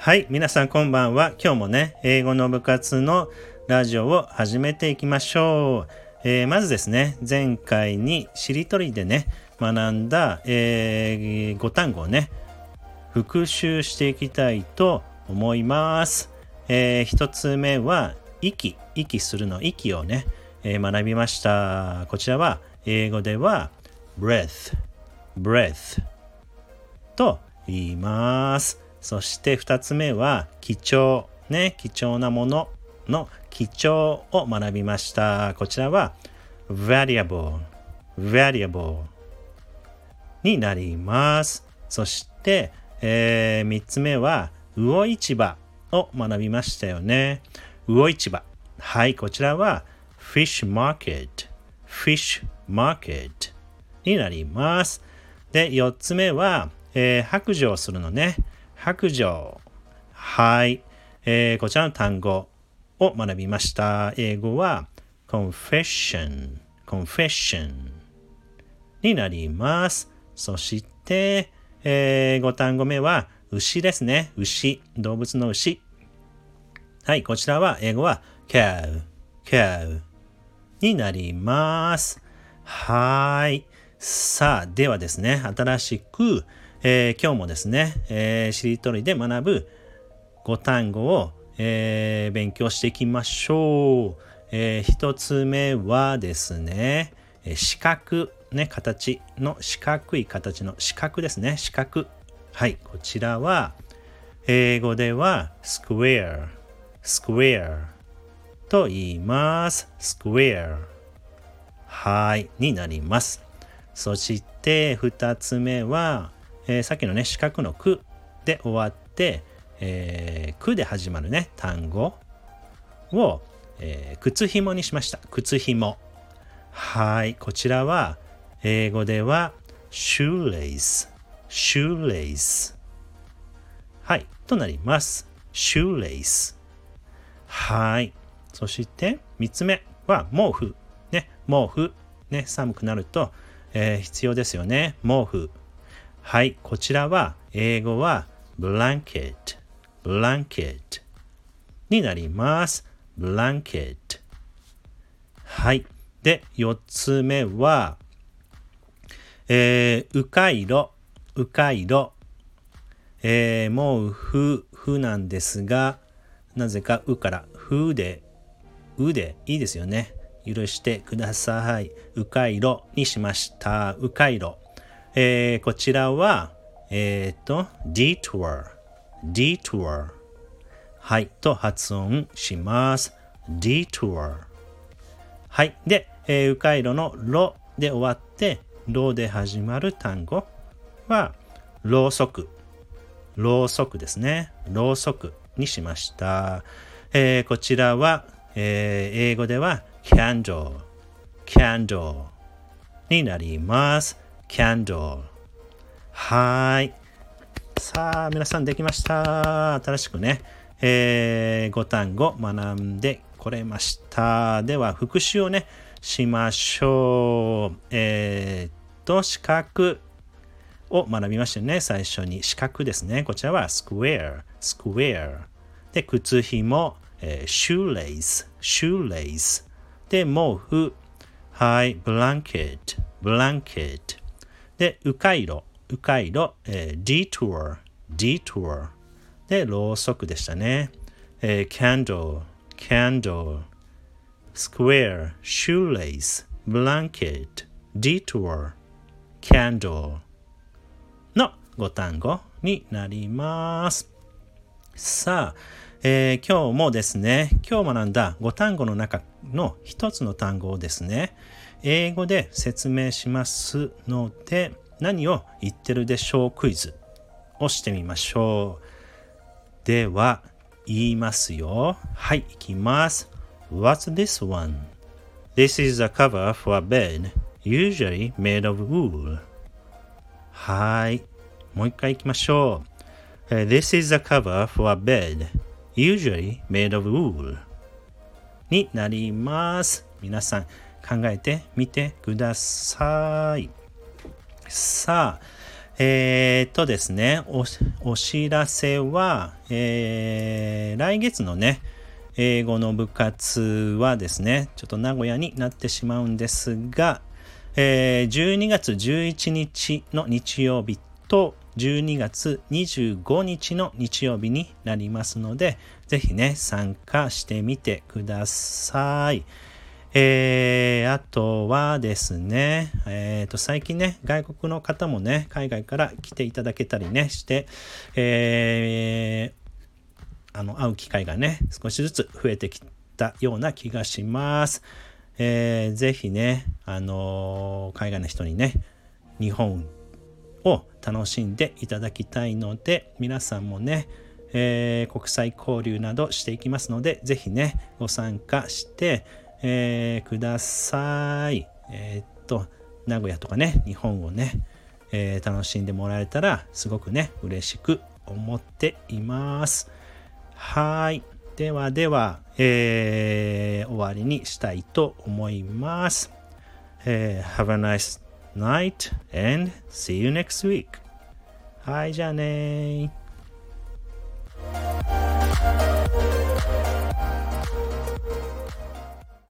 はい、皆さんこんばんは。今日もね、英語の部活のラジオを始めていきましょう。えー、まずですね、前回にしりとりでね、学んだ、えー、5単語をね、復習していきたいと思います。えー、一つ目は、息、息するの息をね、えー、学びました。こちらは、英語では、breath, breath と言います。そして2つ目は貴重ね貴重なものの貴重を学びました。こちらは variable variable になります。そして、えー、3つ目は魚市場を学びましたよね。魚市場。はいこちらは fish market fish market になります。で4つ目は、えー、白状するのね。白状。はい。えー、こちらの単語を学びました。英語は confession, confession になります。そして、えー、5単語目は牛ですね。牛。動物の牛。はい。こちらは英語は cow, cow になります。はい。さあ、ではですね、新しく、えー、今日もですね、えー、しりとりで学ぶ5単語を、えー、勉強していきましょう。えー、一つ目はですね、四角、ね、形の四角い形の四角ですね。四角。はい、こちらは、英語では square, square と言います。square はい、になります。そして二つ目は、えー、さっきのね四角の「く」で終わって、えー、くで始まるね単語を、えー、靴紐にしました。靴紐。はいこちらは英語では shoelace shoelace はいとなります。shoelace はいそして3つ目は毛布ね毛布ね寒くなると、えー、必要ですよね。毛布。はい、こちらは英語は blanket, blanket になります。blanket はい。で、4つ目は、えー、うかいろ、うかいろ。えー、もうふ、ふなんですが、なぜかうからふで、うでいいですよね。許してください。うかいろにしました。うかいろ。えー、こちらは、えっ、ー、と、detour, detour はい、と発音します。detour はい。で、えー、迂回路のろで終わって、ろで始まる単語は、ろうそく。ろうそくですね。ろうそくにしました。えー、こちらは、えー、英語では candle, candle になります。Candle はい。さあ、皆さんできました。新しくね、えー、5単語学んでこれました。では、復習をね、しましょう。えー、っと、四角を学びましたよね。最初に四角ですね。こちらは square, square。で、靴紐、えー、shoelace, shoelace。で、毛布、はい、blanket, blanket。で、迂回路、迂回路、えー、detour、detour。で、ろうそくでしたね。えー、candle、candle、square、shoelace、blanket、detour、candle の5単語になります。さあ、えー、今日もですね、今日学んだ5単語の中の1つの単語をですね、英語で説明しますので何を言ってるでしょうクイズをしてみましょう。では言いますよ。はい、いきます。What's this one? This is a cover for a bed, usually made of wool. はい。もう一回いきましょう。This is a cover for a bed, usually made of wool. になります。皆さん、考えてみてください。さあ、えー、っとですねお、知らせは、えー、来月のね、英語の部活はですね、ちょっと名古屋になってしまうんですが、えー、12月11日の日曜日と12月25日の日曜日になりますので、ぜひね、参加してみてください。えー、あとはですね、えっ、ー、と、最近ね、外国の方もね、海外から来ていただけたりね、して、えー、あの、会う機会がね、少しずつ増えてきたような気がします。えー、ぜひね、あのー、海外の人にね、日本を楽しんでいただきたいので、皆さんもね、えー、国際交流などしていきますので、ぜひね、ご参加して、えー、ください。えー、っと、名古屋とかね、日本をね、え、楽しんでもらえたら、すごくね、嬉しく思っています。はい。ではでは、えー、終わりにしたいと思います。えー、have a nice night and see you next week. はい、じゃあね